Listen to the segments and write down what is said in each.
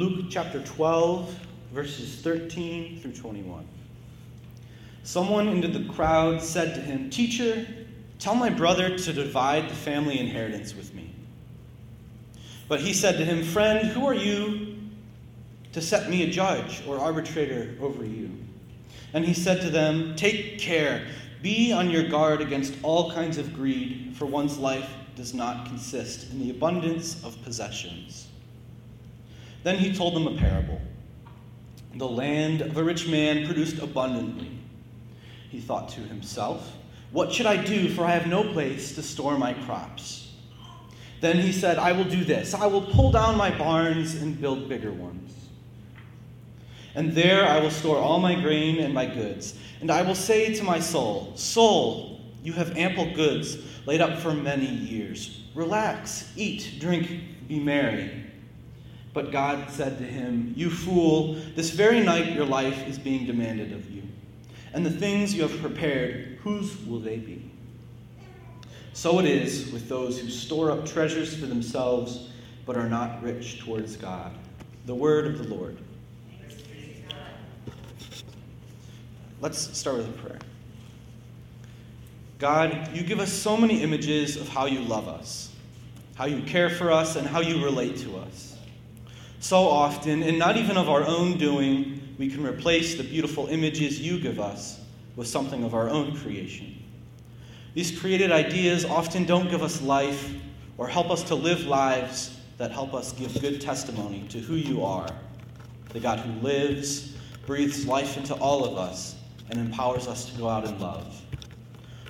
Luke chapter 12, verses 13 through 21. Someone into the crowd said to him, Teacher, tell my brother to divide the family inheritance with me. But he said to him, Friend, who are you to set me a judge or arbitrator over you? And he said to them, Take care, be on your guard against all kinds of greed, for one's life does not consist in the abundance of possessions. Then he told them a parable. The land of a rich man produced abundantly. He thought to himself, What should I do, for I have no place to store my crops? Then he said, I will do this I will pull down my barns and build bigger ones. And there I will store all my grain and my goods. And I will say to my soul, Soul, you have ample goods laid up for many years. Relax, eat, drink, be merry. But God said to him, You fool, this very night your life is being demanded of you. And the things you have prepared, whose will they be? So it is with those who store up treasures for themselves, but are not rich towards God. The word of the Lord. Let's start with a prayer. God, you give us so many images of how you love us, how you care for us, and how you relate to us. So often, and not even of our own doing, we can replace the beautiful images you give us with something of our own creation. These created ideas often don't give us life or help us to live lives that help us give good testimony to who you are the God who lives, breathes life into all of us, and empowers us to go out in love.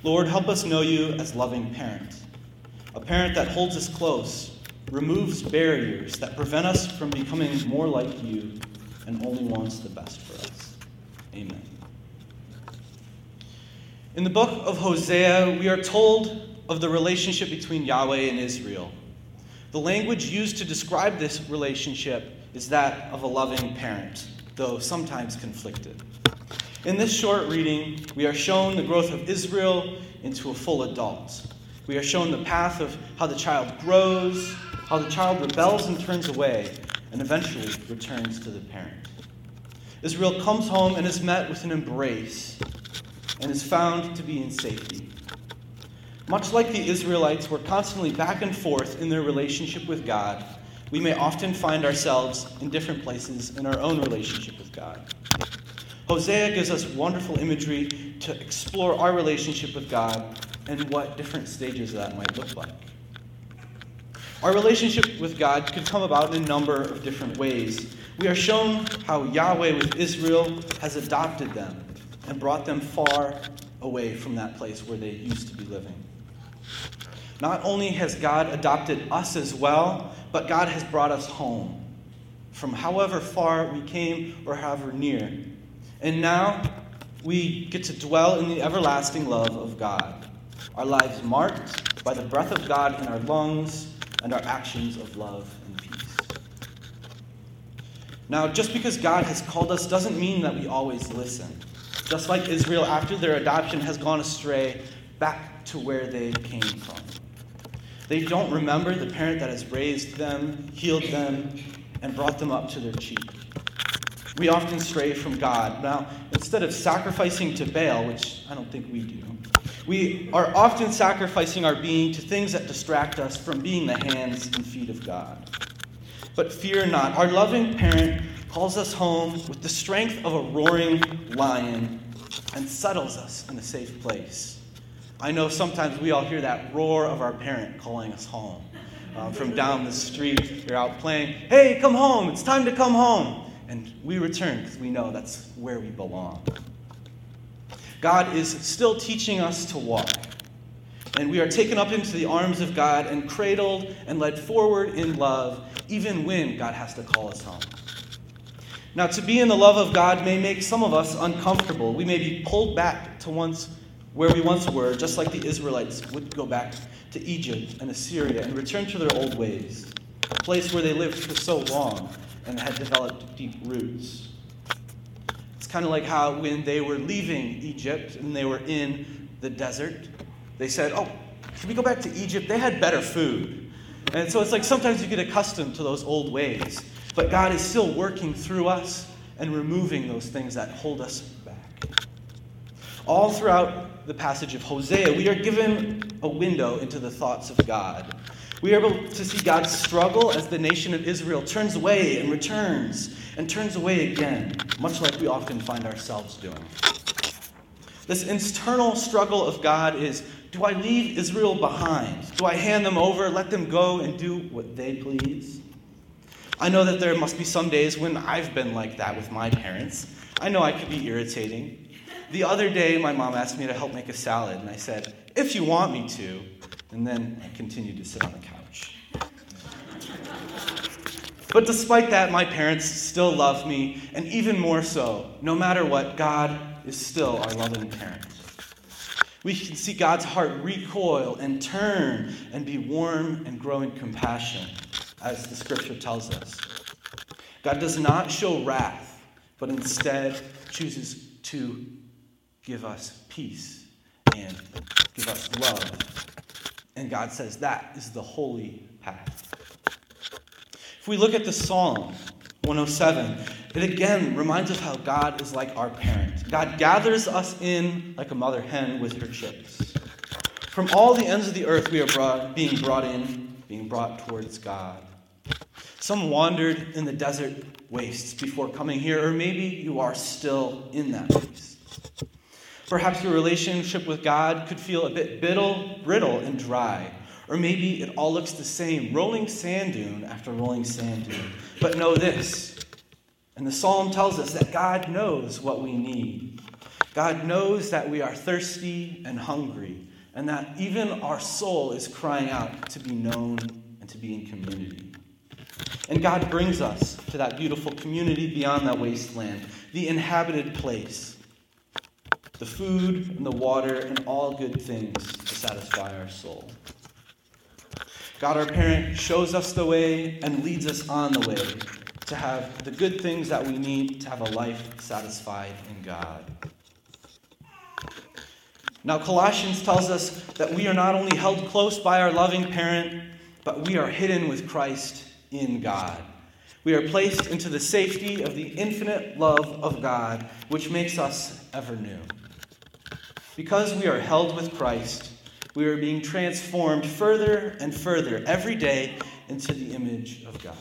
Lord, help us know you as loving parent, a parent that holds us close, removes barriers that prevent us from becoming more like you, and only wants the best for us. Amen. In the book of Hosea, we are told of the relationship between Yahweh and Israel. The language used to describe this relationship is that of a loving parent, though sometimes conflicted. In this short reading, we are shown the growth of Israel into a full adult. We are shown the path of how the child grows, how the child rebels and turns away, and eventually returns to the parent. Israel comes home and is met with an embrace and is found to be in safety. Much like the Israelites were constantly back and forth in their relationship with God, we may often find ourselves in different places in our own relationship with God. Hosea gives us wonderful imagery to explore our relationship with God and what different stages that might look like. Our relationship with God could come about in a number of different ways. We are shown how Yahweh with Israel has adopted them and brought them far away from that place where they used to be living. Not only has God adopted us as well, but God has brought us home from however far we came or however near. And now we get to dwell in the everlasting love of God. Our lives marked by the breath of God in our lungs and our actions of love and peace. Now, just because God has called us doesn't mean that we always listen. Just like Israel, after their adoption, has gone astray back to where they came from. They don't remember the parent that has raised them, healed them, and brought them up to their cheek. We often stray from God. Now, instead of sacrificing to Baal, which I don't think we do, we are often sacrificing our being to things that distract us from being the hands and feet of God. But fear not, our loving parent calls us home with the strength of a roaring lion and settles us in a safe place. I know sometimes we all hear that roar of our parent calling us home. Uh, from down the street, you're out playing, hey, come home, it's time to come home. And we return because we know that's where we belong. God is still teaching us to walk. And we are taken up into the arms of God and cradled and led forward in love, even when God has to call us home. Now, to be in the love of God may make some of us uncomfortable. We may be pulled back to once where we once were, just like the Israelites would go back to Egypt and Assyria and return to their old ways, a place where they lived for so long and had developed deep roots. Kind of like how when they were leaving Egypt and they were in the desert, they said, Oh, should we go back to Egypt? They had better food. And so it's like sometimes you get accustomed to those old ways. But God is still working through us and removing those things that hold us back. All throughout the passage of Hosea, we are given a window into the thoughts of God. We are able to see God's struggle as the nation of Israel turns away and returns and turns away again, much like we often find ourselves doing. This internal struggle of God is do I leave Israel behind? Do I hand them over, let them go and do what they please? I know that there must be some days when I've been like that with my parents. I know I could be irritating. The other day, my mom asked me to help make a salad, and I said, if you want me to. And then I continued to sit on the couch. But despite that, my parents still love me, and even more so, no matter what, God is still our loving parent. We can see God's heart recoil and turn and be warm and grow in compassion, as the scripture tells us. God does not show wrath, but instead chooses to give us peace and give us love. And God says that is the holy path. If we look at the Psalm 107, it again reminds us how God is like our parent. God gathers us in like a mother hen with her chicks. From all the ends of the earth, we are brought, being brought in, being brought towards God. Some wandered in the desert wastes before coming here, or maybe you are still in that place. Perhaps your relationship with God could feel a bit brittle, brittle and dry. Or maybe it all looks the same, rolling sand dune after rolling sand dune. But know this and the psalm tells us that God knows what we need. God knows that we are thirsty and hungry, and that even our soul is crying out to be known and to be in community. And God brings us to that beautiful community beyond that wasteland, the inhabited place, the food and the water and all good things to satisfy our soul. God, our parent, shows us the way and leads us on the way to have the good things that we need to have a life satisfied in God. Now, Colossians tells us that we are not only held close by our loving parent, but we are hidden with Christ in God. We are placed into the safety of the infinite love of God, which makes us ever new. Because we are held with Christ, we are being transformed further and further every day into the image of God.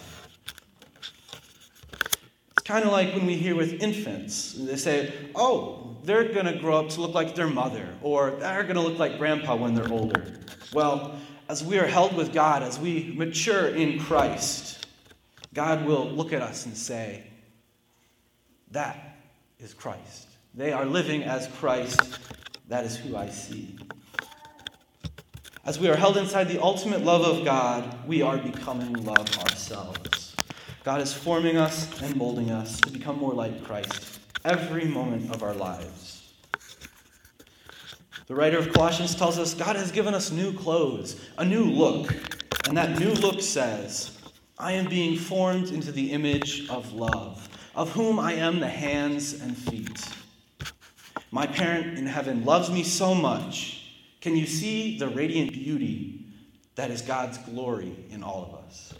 It's kind of like when we hear with infants, they say, oh, they're going to grow up to look like their mother, or they're going to look like grandpa when they're older. Well, as we are held with God, as we mature in Christ, God will look at us and say, that is Christ. They are living as Christ. That is who I see. As we are held inside the ultimate love of God, we are becoming love ourselves. God is forming us and molding us to become more like Christ every moment of our lives. The writer of Colossians tells us God has given us new clothes, a new look. And that new look says, I am being formed into the image of love, of whom I am the hands and feet. My parent in heaven loves me so much. Can you see the radiant beauty that is God's glory in all of us?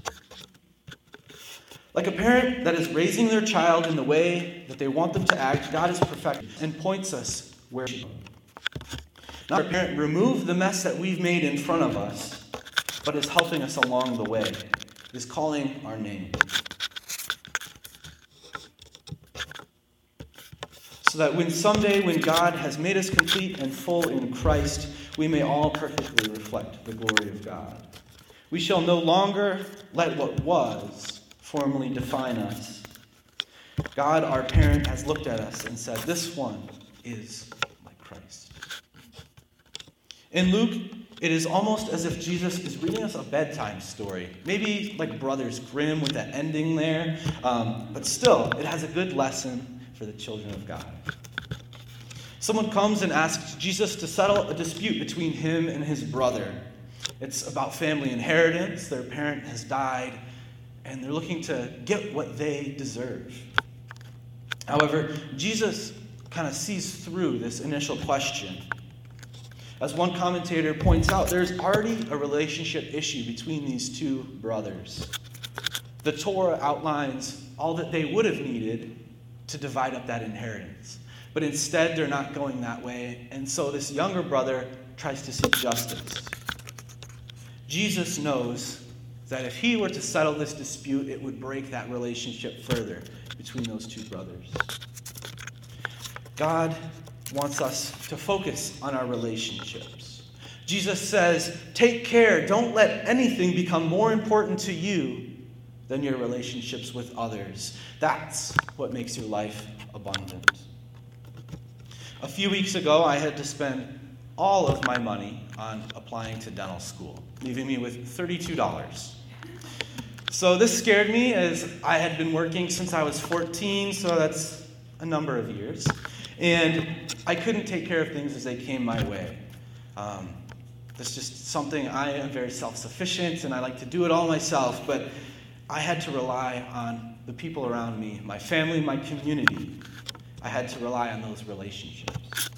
Like a parent that is raising their child in the way that they want them to act, God is perfect and points us where. Not our parent remove the mess that we've made in front of us, but is helping us along the way, is calling our name. So that when someday, when God has made us complete and full in Christ, we may all perfectly reflect the glory of God. We shall no longer let what was formally define us. God, our parent, has looked at us and said, This one is like Christ. In Luke, it is almost as if Jesus is reading us a bedtime story. Maybe like Brothers Grimm with that ending there, um, but still, it has a good lesson for the children of God. Someone comes and asks Jesus to settle a dispute between him and his brother. It's about family inheritance. Their parent has died, and they're looking to get what they deserve. However, Jesus kind of sees through this initial question. As one commentator points out, there's already a relationship issue between these two brothers. The Torah outlines all that they would have needed to divide up that inheritance. But instead, they're not going that way. And so this younger brother tries to seek justice. Jesus knows that if he were to settle this dispute, it would break that relationship further between those two brothers. God wants us to focus on our relationships. Jesus says, Take care, don't let anything become more important to you than your relationships with others. That's what makes your life abundant. A few weeks ago, I had to spend all of my money on applying to dental school, leaving me with $32. So this scared me as I had been working since I was 14, so that's a number of years. And I couldn't take care of things as they came my way. Um, that's just something I am very self sufficient and I like to do it all myself, but I had to rely on the people around me, my family, my community. I had to rely on those relationships.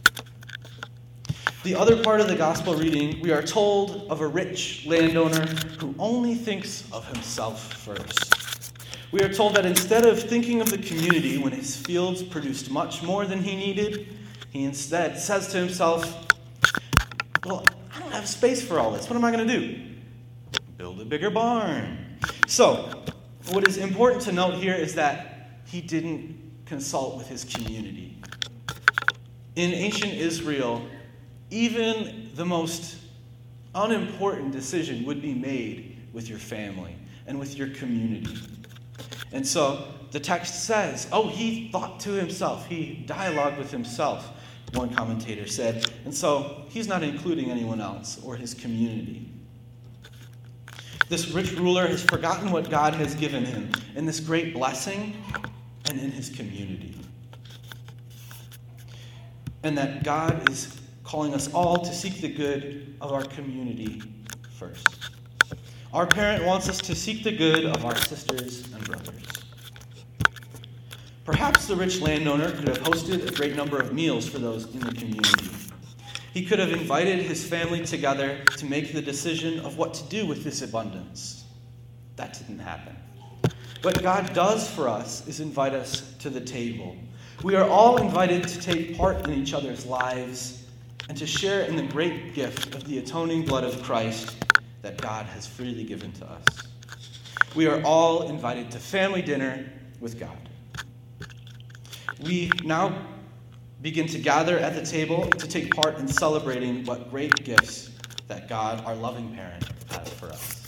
The other part of the gospel reading, we are told of a rich landowner who only thinks of himself first. We are told that instead of thinking of the community when his fields produced much more than he needed, he instead says to himself, Well, I don't have space for all this. What am I going to do? Build a bigger barn. So, what is important to note here is that he didn't consult with his community. In ancient Israel, even the most unimportant decision would be made with your family and with your community. And so the text says, oh, he thought to himself, he dialogued with himself, one commentator said. And so he's not including anyone else or his community. This rich ruler has forgotten what God has given him and this great blessing and in his community. And that God is calling us all to seek the good of our community first. Our parent wants us to seek the good of our sisters and brothers. Perhaps the rich landowner could have hosted a great number of meals for those in the community. He could have invited his family together to make the decision of what to do with this abundance. That didn't happen. What God does for us is invite us to the table. We are all invited to take part in each other's lives and to share in the great gift of the atoning blood of Christ that God has freely given to us. We are all invited to family dinner with God. We now begin to gather at the table to take part in celebrating what great gifts that God, our loving parent, has for us.